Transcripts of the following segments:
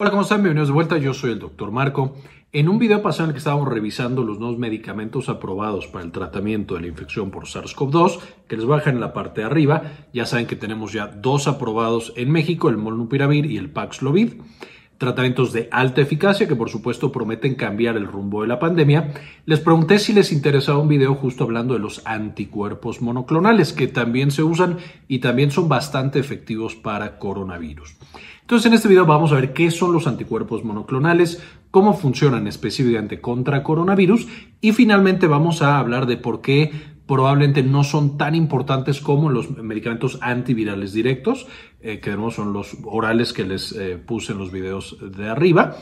Hola, ¿cómo están? Bienvenidos de vuelta. Yo soy el doctor Marco. En un video pasado en el que estábamos revisando los nuevos medicamentos aprobados para el tratamiento de la infección por SARS-CoV-2, que les dejar en la parte de arriba, ya saben que tenemos ya dos aprobados en México, el Molnupiravir y el Paxlovid tratamientos de alta eficacia que por supuesto prometen cambiar el rumbo de la pandemia, les pregunté si les interesaba un video justo hablando de los anticuerpos monoclonales que también se usan y también son bastante efectivos para coronavirus. Entonces en este video vamos a ver qué son los anticuerpos monoclonales, cómo funcionan específicamente contra coronavirus y finalmente vamos a hablar de por qué probablemente no son tan importantes como los medicamentos antivirales directos, eh, que tenemos son los orales que les eh, puse en los videos de arriba,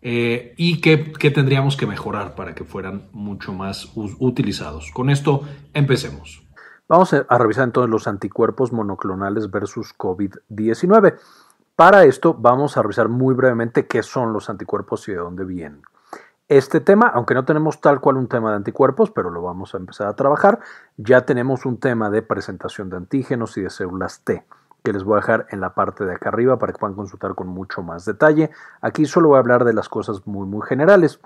eh, y que, tendríamos que mejorar para que fueran mucho más utilizados. Con esto, empecemos. Vamos a revisar entonces los anticuerpos monoclonales versus COVID-19. Para esto vamos a revisar muy brevemente qué son los anticuerpos y de dónde vienen. Este tema, aunque no tenemos tal cual un tema de anticuerpos, pero lo vamos a empezar a trabajar, ya tenemos un tema de presentación de antígenos y de células T que les voy a dejar en la parte de acá arriba para que puedan consultar con mucho más detalle. Aquí solo voy a hablar de las cosas muy muy generales.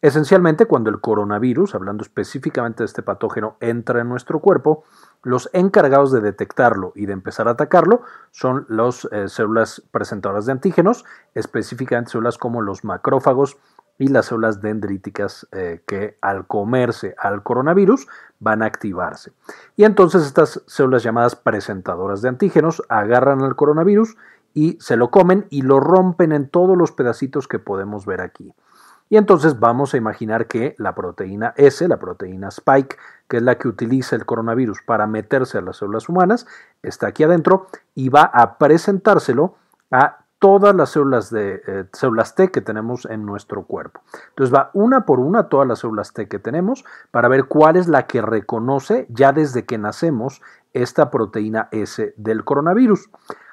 Esencialmente, cuando el coronavirus, hablando específicamente de este patógeno, entra en nuestro cuerpo, los encargados de detectarlo y de empezar a atacarlo son las eh, células presentadoras de antígenos, específicamente células como los macrófagos y las células dendríticas eh, que al comerse al coronavirus van a activarse. Y entonces estas células llamadas presentadoras de antígenos agarran al coronavirus y se lo comen y lo rompen en todos los pedacitos que podemos ver aquí. Y entonces vamos a imaginar que la proteína S, la proteína Spike, que es la que utiliza el coronavirus para meterse a las células humanas, está aquí adentro y va a presentárselo a todas las células, de, eh, células T que tenemos en nuestro cuerpo. Entonces va una por una todas las células T que tenemos para ver cuál es la que reconoce ya desde que nacemos esta proteína S del coronavirus.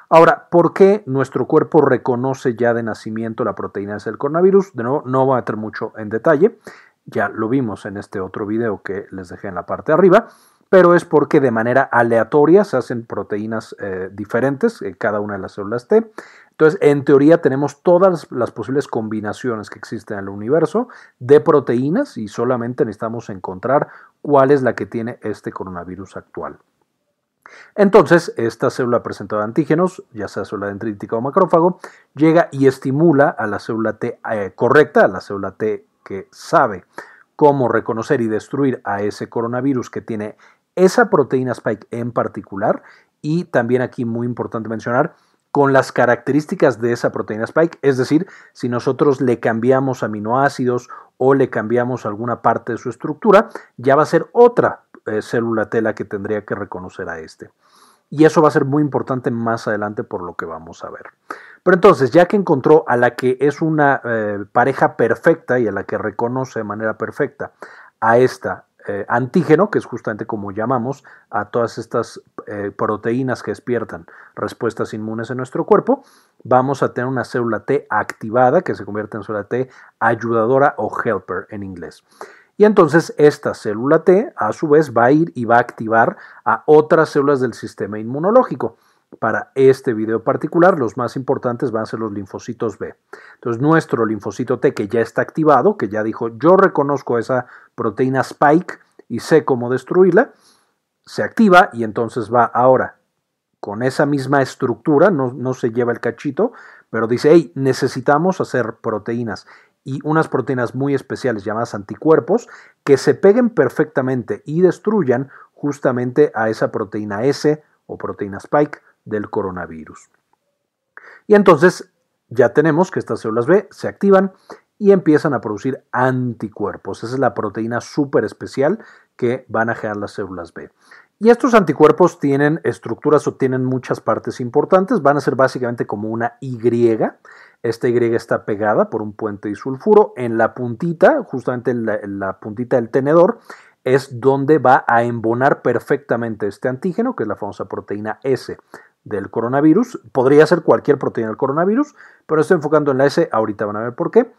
Ahora, ¿por qué nuestro cuerpo reconoce ya de nacimiento la proteína S del coronavirus? De nuevo, no voy a meter mucho en detalle, ya lo vimos en este otro video que les dejé en la parte de arriba, pero es porque de manera aleatoria se hacen proteínas eh, diferentes en cada una de las células T. Entonces, en teoría tenemos todas las posibles combinaciones que existen en el universo de proteínas y solamente necesitamos encontrar cuál es la que tiene este coronavirus actual. Entonces, esta célula presentadora de antígenos, ya sea célula dendrítica o macrófago, llega y estimula a la célula T eh, correcta, a la célula T que sabe cómo reconocer y destruir a ese coronavirus que tiene esa proteína spike en particular y también aquí muy importante mencionar con las características de esa proteína spike, es decir, si nosotros le cambiamos aminoácidos o le cambiamos alguna parte de su estructura, ya va a ser otra eh, célula tela que tendría que reconocer a este. Y eso va a ser muy importante más adelante por lo que vamos a ver. Pero entonces, ya que encontró a la que es una eh, pareja perfecta y a la que reconoce de manera perfecta a esta eh, antígeno, que es justamente como llamamos a todas estas eh, proteínas que despiertan respuestas inmunes en nuestro cuerpo, vamos a tener una célula T activada que se convierte en célula T ayudadora o helper en inglés. Y entonces esta célula T a su vez va a ir y va a activar a otras células del sistema inmunológico. Para este video particular, los más importantes van a ser los linfocitos B. Entonces, nuestro linfocito T que ya está activado, que ya dijo, yo reconozco esa proteína spike y sé cómo destruirla, se activa y entonces va ahora con esa misma estructura, no, no se lleva el cachito, pero dice, hey, necesitamos hacer proteínas y unas proteínas muy especiales llamadas anticuerpos que se peguen perfectamente y destruyan justamente a esa proteína S o proteína spike del coronavirus. Y entonces ya tenemos que estas células B se activan y empiezan a producir anticuerpos. Esa es la proteína súper especial que van a generar las células B. Y estos anticuerpos tienen estructuras o tienen muchas partes importantes. Van a ser básicamente como una Y. Esta Y está pegada por un puente disulfuro. En la puntita, justamente en la, en la puntita del tenedor, es donde va a embonar perfectamente este antígeno, que es la famosa proteína S del coronavirus. Podría ser cualquier proteína del coronavirus, pero estoy enfocando en la S, ahorita van a ver por qué.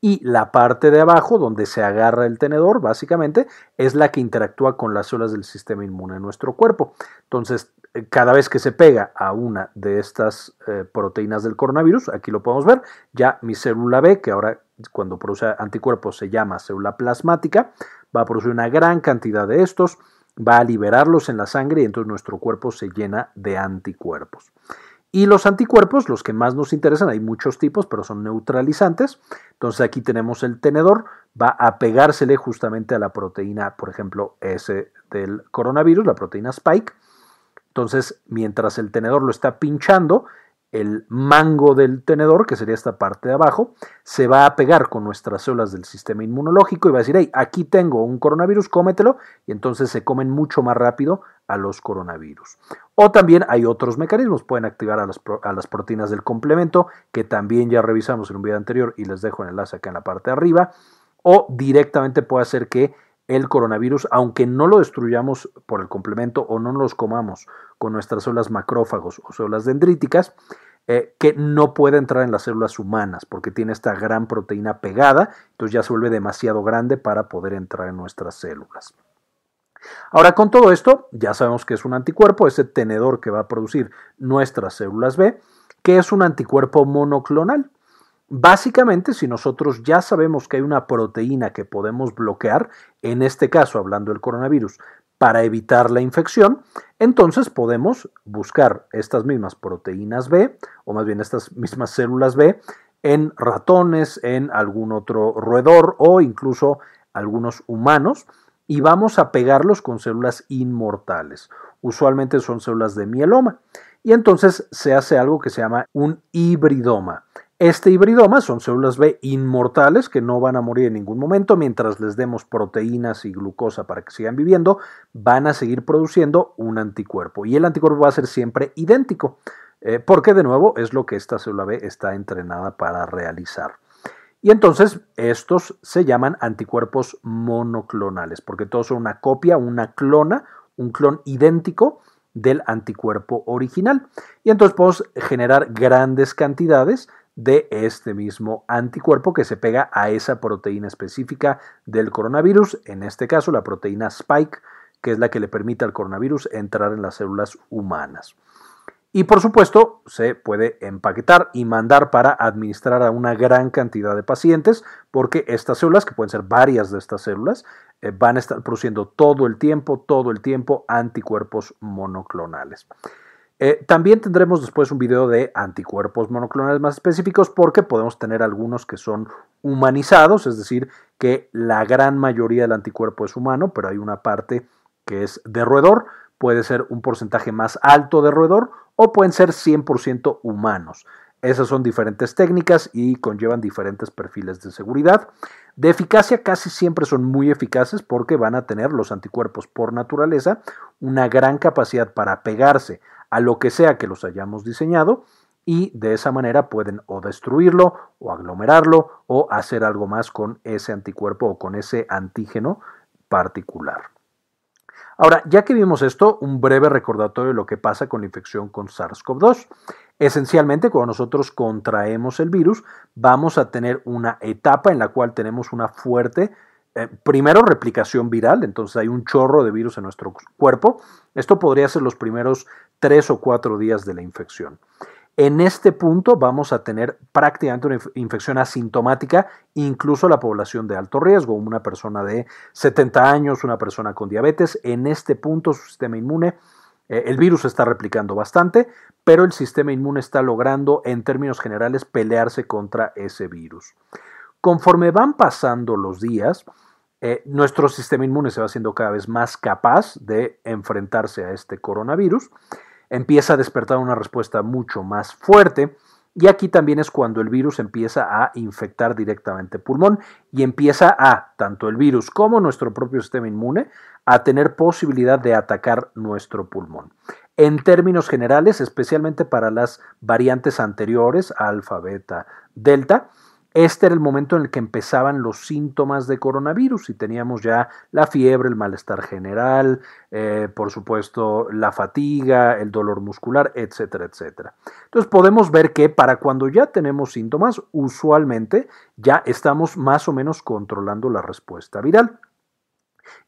Y la parte de abajo, donde se agarra el tenedor, básicamente, es la que interactúa con las células del sistema inmune de nuestro cuerpo. Entonces, cada vez que se pega a una de estas eh, proteínas del coronavirus, aquí lo podemos ver, ya mi célula B, que ahora cuando produce anticuerpos se llama célula plasmática, va a producir una gran cantidad de estos, va a liberarlos en la sangre y entonces nuestro cuerpo se llena de anticuerpos. Y los anticuerpos, los que más nos interesan, hay muchos tipos, pero son neutralizantes. Entonces aquí tenemos el tenedor, va a pegársele justamente a la proteína, por ejemplo, S del coronavirus, la proteína Spike. Entonces, mientras el tenedor lo está pinchando, el mango del tenedor, que sería esta parte de abajo, se va a pegar con nuestras células del sistema inmunológico y va a decir, hey, aquí tengo un coronavirus, cómetelo, y entonces se comen mucho más rápido a los coronavirus. O también hay otros mecanismos, pueden activar a las, a las proteínas del complemento, que también ya revisamos en un video anterior y les dejo el enlace acá en la parte de arriba, o directamente puede hacer que el coronavirus, aunque no lo destruyamos por el complemento o no los comamos con nuestras células macrófagos o células dendríticas, eh, que no puede entrar en las células humanas porque tiene esta gran proteína pegada, entonces ya se vuelve demasiado grande para poder entrar en nuestras células. Ahora con todo esto, ya sabemos que es un anticuerpo, ese tenedor que va a producir nuestras células B, que es un anticuerpo monoclonal. Básicamente, si nosotros ya sabemos que hay una proteína que podemos bloquear, en este caso hablando del coronavirus, para evitar la infección, entonces podemos buscar estas mismas proteínas B, o más bien estas mismas células B, en ratones, en algún otro roedor o incluso algunos humanos, y vamos a pegarlos con células inmortales. Usualmente son células de mieloma. Y entonces se hace algo que se llama un hibridoma. Este hibridoma son células B inmortales que no van a morir en ningún momento mientras les demos proteínas y glucosa para que sigan viviendo, van a seguir produciendo un anticuerpo y el anticuerpo va a ser siempre idéntico, eh, porque de nuevo es lo que esta célula B está entrenada para realizar. Y entonces estos se llaman anticuerpos monoclonales, porque todos son una copia, una clona, un clon idéntico del anticuerpo original. Y entonces podemos generar grandes cantidades de este mismo anticuerpo que se pega a esa proteína específica del coronavirus, en este caso la proteína Spike, que es la que le permite al coronavirus entrar en las células humanas. Y por supuesto, se puede empaquetar y mandar para administrar a una gran cantidad de pacientes, porque estas células, que pueden ser varias de estas células, eh, van a estar produciendo todo el tiempo, todo el tiempo anticuerpos monoclonales. Eh, también tendremos después un video de anticuerpos monoclonales más específicos porque podemos tener algunos que son humanizados, es decir, que la gran mayoría del anticuerpo es humano, pero hay una parte que es de roedor, puede ser un porcentaje más alto de roedor o pueden ser 100% humanos. Esas son diferentes técnicas y conllevan diferentes perfiles de seguridad. De eficacia casi siempre son muy eficaces porque van a tener los anticuerpos por naturaleza una gran capacidad para pegarse a lo que sea que los hayamos diseñado y de esa manera pueden o destruirlo o aglomerarlo o hacer algo más con ese anticuerpo o con ese antígeno particular. Ahora, ya que vimos esto, un breve recordatorio de lo que pasa con la infección con SARS-CoV-2. Esencialmente, cuando nosotros contraemos el virus, vamos a tener una etapa en la cual tenemos una fuerte eh, primero replicación viral, entonces hay un chorro de virus en nuestro cuerpo. Esto podría ser los primeros tres o cuatro días de la infección. En este punto vamos a tener prácticamente una infección asintomática, incluso la población de alto riesgo, una persona de 70 años, una persona con diabetes. En este punto su sistema inmune, eh, el virus está replicando bastante, pero el sistema inmune está logrando en términos generales pelearse contra ese virus. Conforme van pasando los días, eh, nuestro sistema inmune se va haciendo cada vez más capaz de enfrentarse a este coronavirus, empieza a despertar una respuesta mucho más fuerte y aquí también es cuando el virus empieza a infectar directamente pulmón y empieza a, tanto el virus como nuestro propio sistema inmune, a tener posibilidad de atacar nuestro pulmón. En términos generales, especialmente para las variantes anteriores, alfa, beta, delta, este era el momento en el que empezaban los síntomas de coronavirus y teníamos ya la fiebre, el malestar general, eh, por supuesto la fatiga, el dolor muscular, etcétera, etcétera. Entonces podemos ver que para cuando ya tenemos síntomas, usualmente ya estamos más o menos controlando la respuesta viral.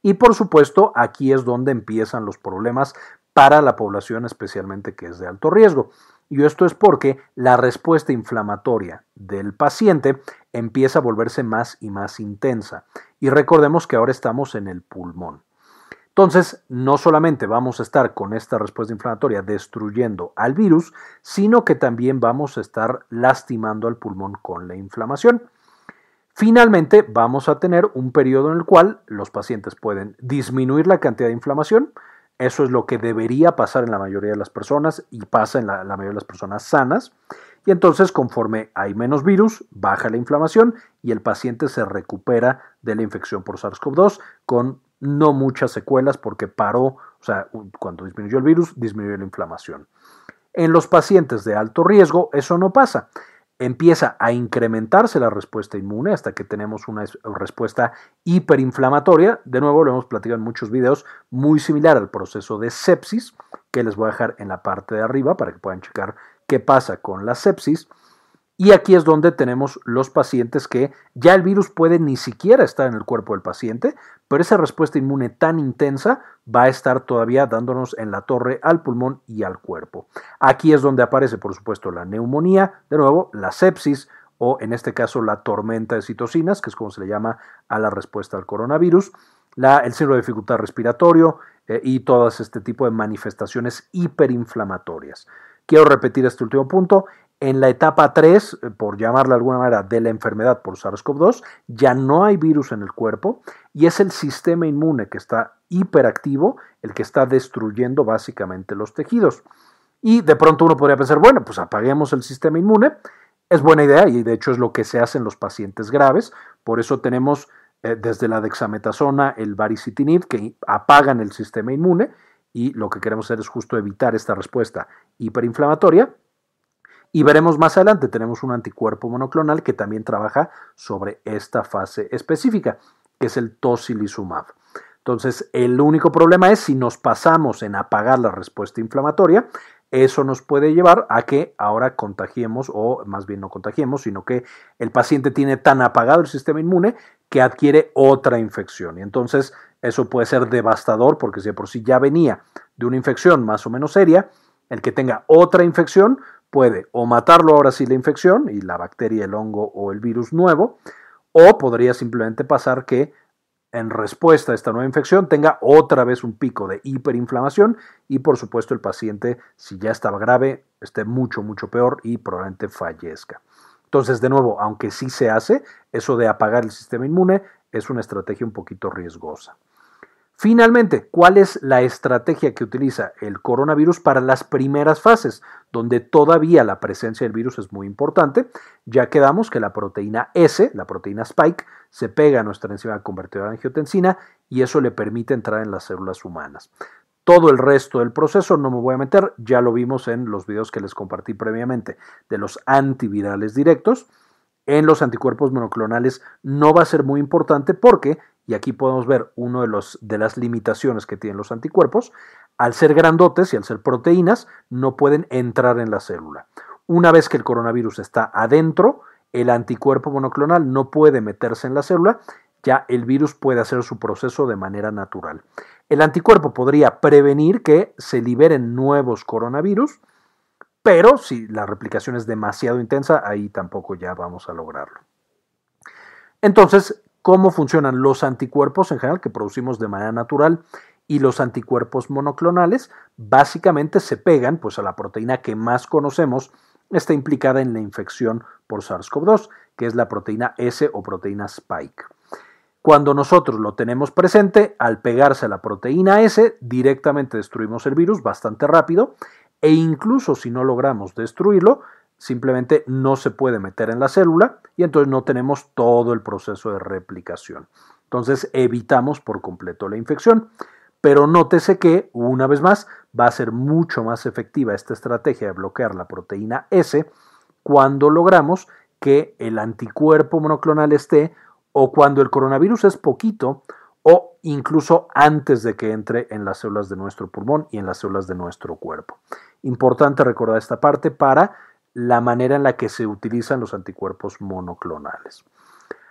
Y por supuesto, aquí es donde empiezan los problemas para la población especialmente que es de alto riesgo. Y esto es porque la respuesta inflamatoria del paciente empieza a volverse más y más intensa. Y recordemos que ahora estamos en el pulmón. Entonces, no solamente vamos a estar con esta respuesta inflamatoria destruyendo al virus, sino que también vamos a estar lastimando al pulmón con la inflamación. Finalmente, vamos a tener un periodo en el cual los pacientes pueden disminuir la cantidad de inflamación. Eso es lo que debería pasar en la mayoría de las personas y pasa en la, mayoría de las personas sanas. Y entonces, conforme hay menos virus, baja la inflamación y el paciente se recupera de la infección por SARS-CoV-2 con no muchas secuelas porque paró, o sea, cuando disminuyó el virus, disminuyó la inflamación. En los pacientes de alto riesgo eso no pasa. Empieza a incrementarse la respuesta inmune hasta que tenemos una respuesta hiperinflamatoria. De nuevo, lo hemos platicado en muchos videos, muy similar al proceso de sepsis, que les voy a dejar en la parte de arriba para que puedan checar qué pasa con la sepsis. Y aquí es donde tenemos los pacientes que ya el virus puede ni siquiera estar en el cuerpo del paciente, pero esa respuesta inmune tan intensa va a estar todavía dándonos en la torre al pulmón y al cuerpo. Aquí es donde aparece, por supuesto, la neumonía, de nuevo, la sepsis o en este caso la tormenta de citocinas, que es como se le llama a la respuesta al coronavirus, la, el síndrome de dificultad respiratorio eh, y todas este tipo de manifestaciones hiperinflamatorias. Quiero repetir este último punto. En la etapa 3, eh, por llamarla de alguna manera, de la enfermedad por SARS-CoV-2, ya no hay virus en el cuerpo y es el sistema inmune que está hiperactivo el que está destruyendo básicamente los tejidos. Y de pronto uno podría pensar, bueno, pues apaguemos el sistema inmune. Es buena idea y de hecho es lo que se hace en los pacientes graves. Por eso tenemos eh, desde la dexametasona, el baricitinib, que apagan el sistema inmune y lo que queremos hacer es justo evitar esta respuesta hiperinflamatoria. Y veremos más adelante, tenemos un anticuerpo monoclonal que también trabaja sobre esta fase específica, que es el tocilizumab. Entonces, el único problema es si nos pasamos en apagar la respuesta inflamatoria, eso nos puede llevar a que ahora contagiemos, o más bien no contagiemos, sino que el paciente tiene tan apagado el sistema inmune que adquiere otra infección. Y entonces eso puede ser devastador porque si por sí ya venía de una infección más o menos seria, el que tenga otra infección puede o matarlo ahora sí la infección y la bacteria, el hongo o el virus nuevo, o podría simplemente pasar que en respuesta a esta nueva infección tenga otra vez un pico de hiperinflamación y por supuesto el paciente, si ya estaba grave, esté mucho, mucho peor y probablemente fallezca. Entonces, de nuevo, aunque sí se hace, eso de apagar el sistema inmune es una estrategia un poquito riesgosa. Finalmente, ¿cuál es la estrategia que utiliza el coronavirus para las primeras fases, donde todavía la presencia del virus es muy importante? Ya quedamos que la proteína S, la proteína spike, se pega a nuestra enzima convertidora de angiotensina y eso le permite entrar en las células humanas. Todo el resto del proceso no me voy a meter, ya lo vimos en los videos que les compartí previamente de los antivirales directos. En los anticuerpos monoclonales no va a ser muy importante porque y aquí podemos ver una de, de las limitaciones que tienen los anticuerpos, al ser grandotes y al ser proteínas, no pueden entrar en la célula. Una vez que el coronavirus está adentro, el anticuerpo monoclonal no puede meterse en la célula, ya el virus puede hacer su proceso de manera natural. El anticuerpo podría prevenir que se liberen nuevos coronavirus, pero si la replicación es demasiado intensa, ahí tampoco ya vamos a lograrlo. Entonces, cómo funcionan los anticuerpos en general que producimos de manera natural y los anticuerpos monoclonales básicamente se pegan pues a la proteína que más conocemos está implicada en la infección por SARS-CoV-2, que es la proteína S o proteína spike. Cuando nosotros lo tenemos presente, al pegarse a la proteína S, directamente destruimos el virus bastante rápido e incluso si no logramos destruirlo, simplemente no se puede meter en la célula y entonces no tenemos todo el proceso de replicación. Entonces evitamos por completo la infección. Pero nótese que, una vez más, va a ser mucho más efectiva esta estrategia de bloquear la proteína S cuando logramos que el anticuerpo monoclonal esté o cuando el coronavirus es poquito o incluso antes de que entre en las células de nuestro pulmón y en las células de nuestro cuerpo. Importante recordar esta parte para la manera en la que se utilizan los anticuerpos monoclonales.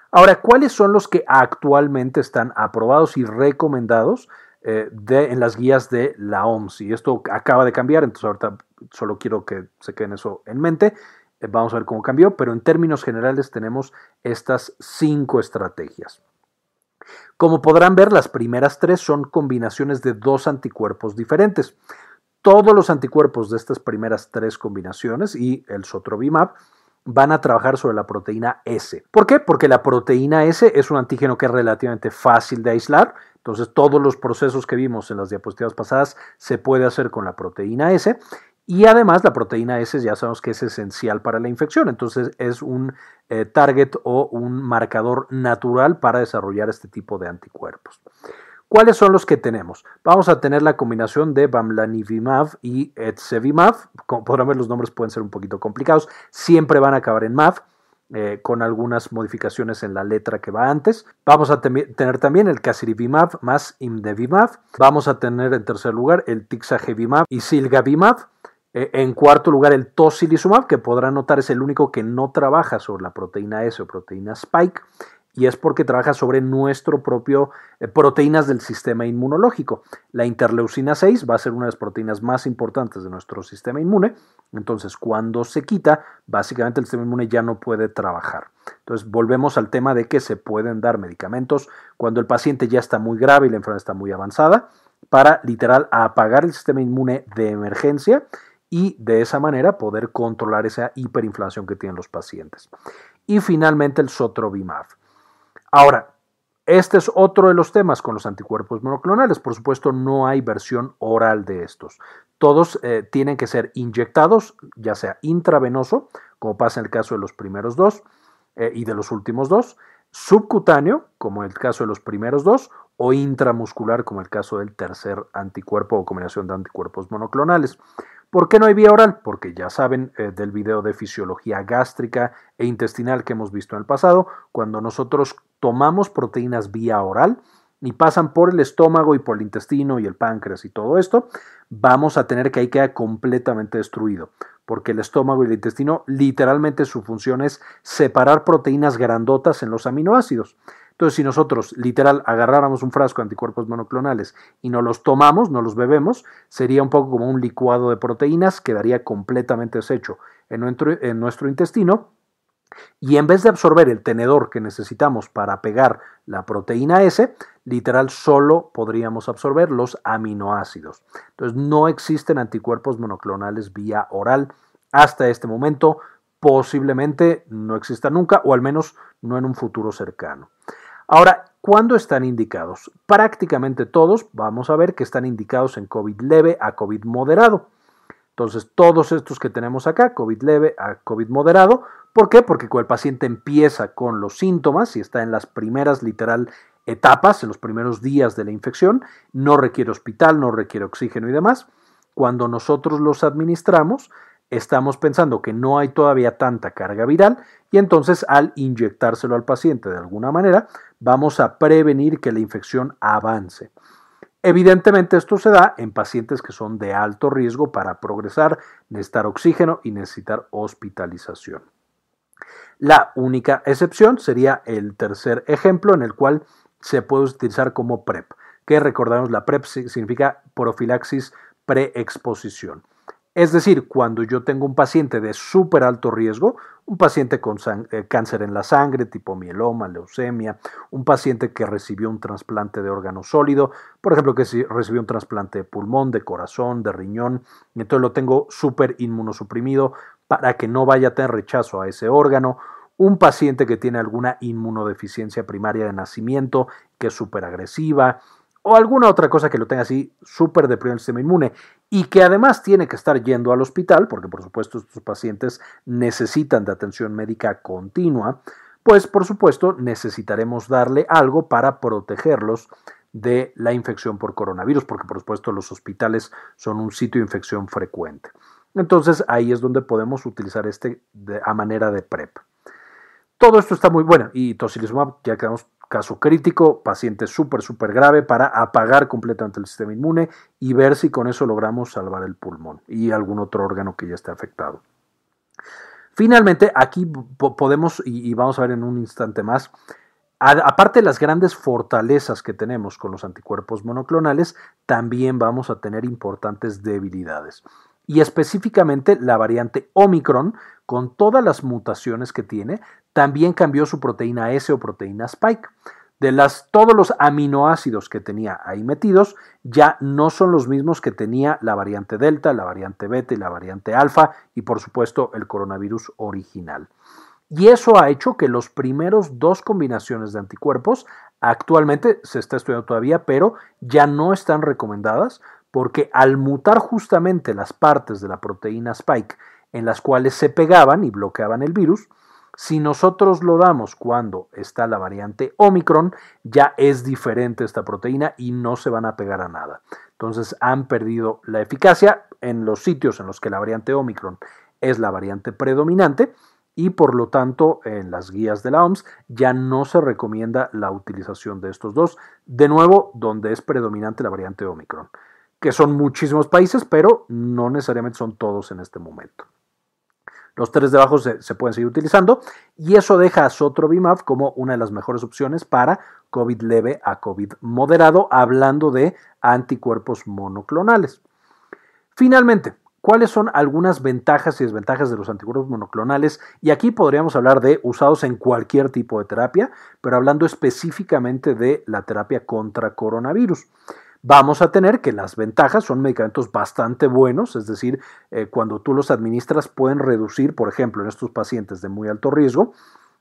Ahora, ¿cuáles son los que actualmente están aprobados y recomendados eh, en las guías de la OMS. Y esto acaba de cambiar, entonces ahorita solo quiero que se queden eso en mente. Eh, vamos a ver cómo cambió, pero en términos generales tenemos estas cinco estrategias. Como podrán ver, las primeras tres son combinaciones de dos anticuerpos diferentes. Todos los anticuerpos de estas primeras tres combinaciones y el sotrovimab van a trabajar sobre la proteína S. ¿Por qué? Porque la proteína S es un antígeno que es relativamente fácil de aislar. Entonces, todos los procesos que vimos en las diapositivas pasadas se puede hacer con la proteína S. Y además la proteína S ya sabemos que es esencial para la infección, entonces es un eh, target o un marcador natural para desarrollar este tipo de anticuerpos. ¿Cuáles son los que tenemos? Vamos a tener la combinación de Bamlanivimab y Etsevimab. Como podrán ver, los nombres pueden ser un poquito complicados. Siempre van a acabar en MAV. Eh, con algunas modificaciones en la letra que va antes. Vamos a tener también el Casirivimab más Imdevimab. Vamos a tener en tercer lugar el Tixagevimab y Silgavimab. Eh, en cuarto lugar, el tocilizumab, que podrán notar es el único que no trabaja sobre la proteína S o proteína Spike y es porque trabaja sobre nuestro propio eh, proteínas del sistema inmunológico. La interleucina 6 va a ser una de las proteínas más importantes de nuestro sistema inmune, entonces cuando se quita, básicamente el sistema inmune ya no puede trabajar. Entonces volvemos al tema de que se pueden dar medicamentos cuando el paciente ya está muy grave y la enfermedad está muy avanzada para literal apagar el sistema inmune de emergencia y de esa manera poder controlar esa hiperinflación que tienen los pacientes. Y finalmente el sotrovimab. Ahora, este es otro de los temas con los anticuerpos monoclonales. Por supuesto, no hay versión oral de estos. Todos eh, tienen que ser inyectados, ya sea intravenoso, como pasa en el caso de los primeros dos eh, y de los últimos dos, subcutáneo, como en el caso de los primeros dos, o intramuscular, como el caso del tercer anticuerpo o combinación de anticuerpos monoclonales. ¿Por qué no hay vía oral? Porque ya saben eh, del video de fisiología gástrica e intestinal que hemos visto en el pasado, cuando nosotros tomamos proteínas vía oral y pasan por el estómago y por el intestino y el páncreas y todo esto, vamos a tener que ahí queda completamente destruido, porque el estómago y el intestino literalmente su función es separar proteínas grandotas en los aminoácidos. Entonces, si nosotros literal agarráramos un frasco de anticuerpos monoclonales y no los tomamos, no los bebemos, sería un poco como un licuado de proteínas, quedaría completamente deshecho en nuestro, en nuestro intestino. Y en vez de absorber el tenedor que necesitamos para pegar la proteína S, literal solo podríamos absorber los aminoácidos. Entonces no existen anticuerpos monoclonales vía oral hasta este momento. Posiblemente no exista nunca o al menos no en un futuro cercano. Ahora, ¿cuándo están indicados? Prácticamente todos vamos a ver que están indicados en COVID leve a COVID moderado. Entonces, todos estos que tenemos acá, COVID leve a COVID moderado, ¿por qué? Porque cuando el paciente empieza con los síntomas y está en las primeras literal etapas, en los primeros días de la infección, no requiere hospital, no requiere oxígeno y demás. Cuando nosotros los administramos, estamos pensando que no hay todavía tanta carga viral y entonces al inyectárselo al paciente de alguna manera vamos a prevenir que la infección avance. Evidentemente esto se da en pacientes que son de alto riesgo para progresar, necesitar oxígeno y necesitar hospitalización. La única excepción sería el tercer ejemplo en el cual se puede utilizar como PrEP, que recordamos la PrEP significa profilaxis preexposición. Es decir, cuando yo tengo un paciente de súper alto riesgo, un paciente con eh, cáncer en la sangre, tipo mieloma, leucemia, un paciente que recibió un trasplante de órgano sólido, por ejemplo, que recibió un trasplante de pulmón, de corazón, de riñón, y entonces lo tengo súper inmunosuprimido para que no vaya a tener rechazo a ese órgano, un paciente que tiene alguna inmunodeficiencia primaria de nacimiento, que es súper agresiva, o alguna otra cosa que lo tenga así súper deprimido el sistema inmune y que además tiene que estar yendo al hospital, porque por supuesto estos pacientes necesitan de atención médica continua, pues por supuesto necesitaremos darle algo para protegerlos de la infección por coronavirus, porque por supuesto los hospitales son un sitio de infección frecuente. Entonces ahí es donde podemos utilizar este a manera de PrEP. Todo esto está muy bueno y tocilizumab ya quedamos caso crítico, paciente súper, súper grave para apagar completamente el sistema inmune y ver si con eso logramos salvar el pulmón y algún otro órgano que ya esté afectado. Finalmente, aquí podemos, y vamos a ver en un instante más, aparte de las grandes fortalezas que tenemos con los anticuerpos monoclonales, también vamos a tener importantes debilidades. Y específicamente la variante Omicron, con todas las mutaciones que tiene, también cambió su proteína S o proteína Spike. De las, todos los aminoácidos que tenía ahí metidos, ya no son los mismos que tenía la variante Delta, la variante Beta y la variante Alfa y por supuesto el coronavirus original. Y eso ha hecho que los primeros dos combinaciones de anticuerpos actualmente se está estudiando todavía, pero ya no están recomendadas porque al mutar justamente las partes de la proteína Spike en las cuales se pegaban y bloqueaban el virus, si nosotros lo damos cuando está la variante Omicron, ya es diferente esta proteína y no se van a pegar a nada. Entonces han perdido la eficacia en los sitios en los que la variante Omicron es la variante predominante y por lo tanto en las guías de la OMS ya no se recomienda la utilización de estos dos, de nuevo donde es predominante la variante Omicron, que son muchísimos países, pero no necesariamente son todos en este momento. Los tres de abajo se, pueden seguir utilizando y eso deja a Sotrovimab como una de las mejores opciones para COVID leve a COVID moderado, hablando de anticuerpos monoclonales. Finalmente, ¿cuáles son algunas ventajas y desventajas de los anticuerpos monoclonales? Y aquí podríamos hablar de usados en cualquier tipo de terapia, pero hablando específicamente de la terapia contra coronavirus vamos a tener que las ventajas son medicamentos bastante buenos, es decir, eh, cuando tú los administras pueden reducir, por ejemplo, en estos pacientes de muy alto riesgo,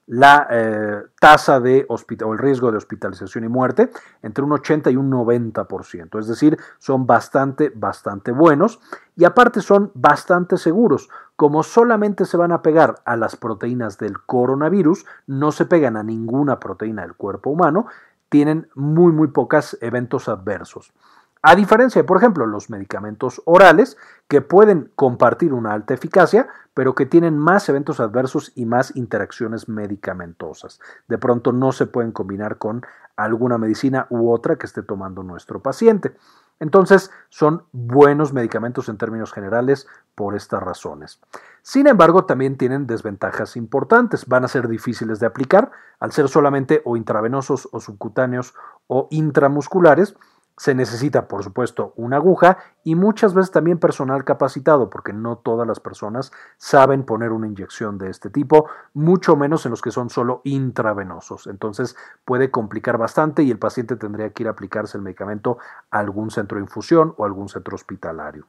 la eh, tasa de hospital, o el riesgo de hospitalización y muerte entre un 80 y un 90%, es decir, son bastante, bastante buenos y aparte son bastante seguros. Como solamente se van a pegar a las proteínas del coronavirus, no se pegan a ninguna proteína del cuerpo humano, tienen muy, muy pocos eventos adversos. A diferencia de, por ejemplo, los medicamentos orales, que pueden compartir una alta eficacia, pero que tienen más eventos adversos y más interacciones medicamentosas. De pronto no se pueden combinar con alguna medicina u otra que esté tomando nuestro paciente. Entonces, son buenos medicamentos en términos generales por estas razones. Sin embargo, también tienen desventajas importantes. Van a ser difíciles de aplicar al ser solamente o intravenosos o subcutáneos o intramusculares se necesita, por supuesto, una aguja y muchas veces también personal capacitado, porque no todas las personas saben poner una inyección de este tipo, mucho menos en los que son solo intravenosos. Entonces puede complicar bastante y el paciente tendría que ir a aplicarse el medicamento a algún centro de infusión o algún centro hospitalario.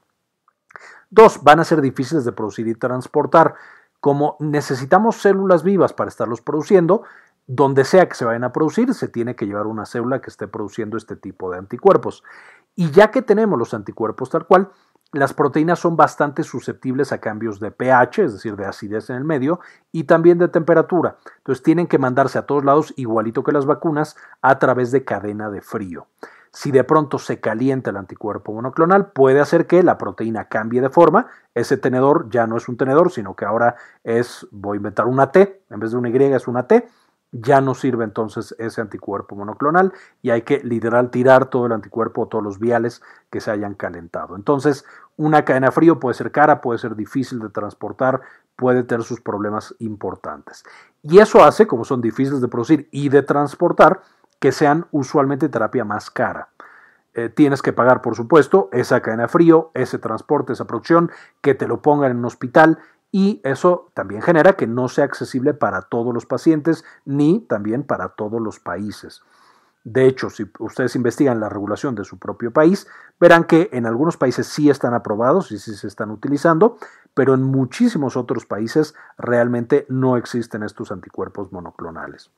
Dos, van a ser difíciles de producir y transportar. Como necesitamos células vivas para estarlos produciendo, donde sea que se vayan a producir, se tiene que llevar una célula que esté produciendo este tipo de anticuerpos. Y ya que tenemos los anticuerpos tal cual, las proteínas son bastante susceptibles a cambios de pH, es decir, de acidez en el medio, y también de temperatura. Entonces tienen que mandarse a todos lados, igualito que las vacunas, a través de cadena de frío. Si de pronto se calienta el anticuerpo monoclonal, puede hacer que la proteína cambie de forma. Ese tenedor ya no es un tenedor, sino que ahora es, voy a inventar una T, en vez de una Y es una T ya no sirve entonces ese anticuerpo monoclonal y hay que literal tirar todo el anticuerpo o todos los viales que se hayan calentado. Entonces, una cadena frío puede ser cara, puede ser difícil de transportar, puede tener sus problemas importantes. Y eso hace, como son difíciles de producir y de transportar, que sean usualmente terapia más cara. Eh, tienes que pagar, por supuesto, esa cadena frío, ese transporte, esa producción, que te lo pongan en un hospital y eso también genera que no sea accesible para todos los pacientes ni también para todos los países. De hecho, si ustedes investigan la regulación de su propio país, verán que en algunos países sí están aprobados y sí se están utilizando, pero en muchísimos otros países realmente no existen estos anticuerpos monoclonales.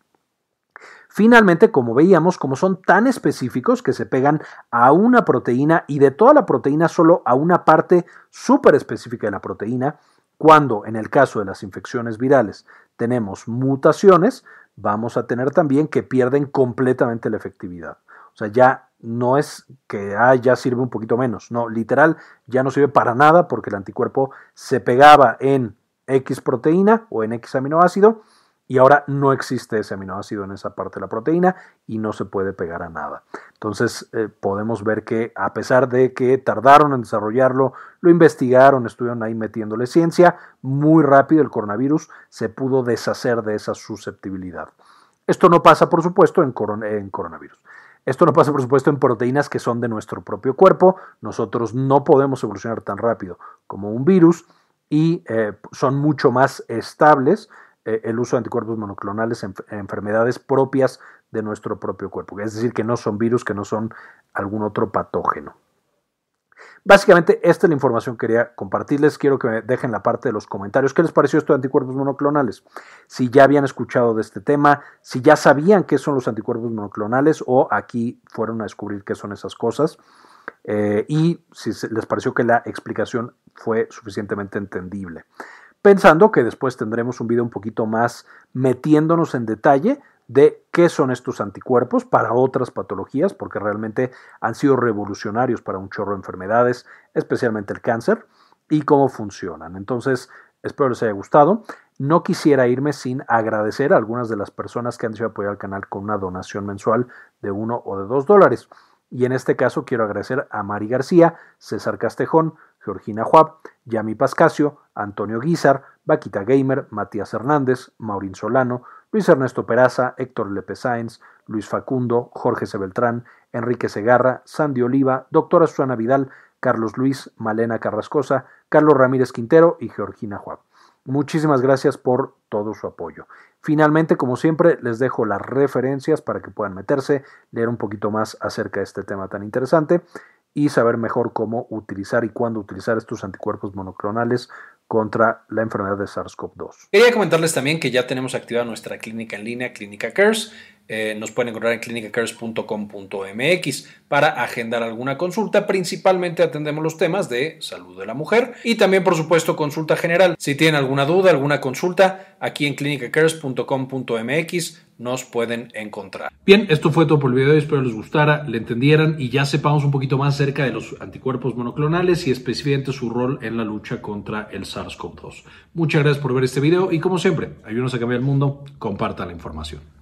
Finalmente, como veíamos, como son tan específicos que se pegan a una proteína y de toda la proteína solo a una parte súper específica de la proteína, cuando en el caso de las infecciones virales tenemos mutaciones, vamos a tener también que pierden completamente la efectividad. O sea, ya no es que ah, ya sirve un poquito menos, no, literal, ya no sirve para nada porque el anticuerpo se pegaba en X proteína o en X aminoácido y ahora no existe ese aminoácido en esa parte de la proteína y no se puede pegar a nada. Entonces eh, podemos ver que a pesar de que tardaron en desarrollarlo, lo investigaron, estuvieron ahí metiéndole ciencia, muy rápido el coronavirus se pudo deshacer de esa susceptibilidad. Esto no pasa, por supuesto, en, coronavirus. Esto no pasa, por supuesto, en proteínas que son de nuestro propio cuerpo. Nosotros no podemos evolucionar tan rápido como un virus y eh, son mucho más estables el uso de anticuerpos monoclonales en, enfermedades propias de nuestro propio cuerpo. Es decir, que no son virus, que no son algún otro patógeno. Básicamente, esta es la información que quería compartirles. Quiero que me dejen la parte de los comentarios. ¿Qué les pareció esto de anticuerpos monoclonales? Si ya habían escuchado de este tema, si ya sabían qué son los anticuerpos monoclonales o aquí fueron a descubrir qué son esas cosas. Eh, y si les pareció que la explicación fue suficientemente entendible. Pensando que después tendremos un video un poquito más metiéndonos en detalle de qué son estos anticuerpos para otras patologías, porque realmente han sido revolucionarios para un chorro de enfermedades, especialmente el cáncer, y cómo funcionan. Entonces, espero les haya gustado. No quisiera irme sin agradecer a algunas de las personas que han decidido apoyar al canal con una donación mensual de uno o de dos dólares. Y en este caso quiero agradecer a Mari García, César Castejón, Georgina Juab, Yami Pascasio, Antonio Guizar, Vaquita Gamer, Matías Hernández, Maurín Solano, Luis Ernesto Peraza, Héctor Lepe Sáenz, Luis Facundo, Jorge Sebeltrán, Enrique Segarra, Sandy Oliva, Doctora Susana Vidal, Carlos Luis, Malena Carrascosa, Carlos Ramírez Quintero y Georgina Juab. Muchísimas gracias por todo su apoyo. Finalmente, como siempre, les dejo las referencias para que puedan meterse, leer un poquito más acerca de este tema tan interesante y saber mejor cómo utilizar y cuándo utilizar estos anticuerpos monoclonales contra la enfermedad de SARS-CoV-2. Quería comentarles también que ya tenemos activada nuestra clínica en línea, Clínica Cares. Eh, nos pueden encontrar en clinicacares.com.mx para agendar alguna consulta. Principalmente atendemos los temas de salud de la mujer y también, por supuesto, consulta general. Si tienen alguna duda, alguna consulta, aquí en clinicacares.com.mx nos pueden encontrar. Bien, esto fue todo por el video. Espero les gustara, le entendieran y ya sepamos un poquito más acerca de los anticuerpos monoclonales y específicamente su rol en la lucha contra el SARS-CoV-2. Muchas gracias por ver este video y como siempre, ayúdenos a cambiar el mundo, compartan la información.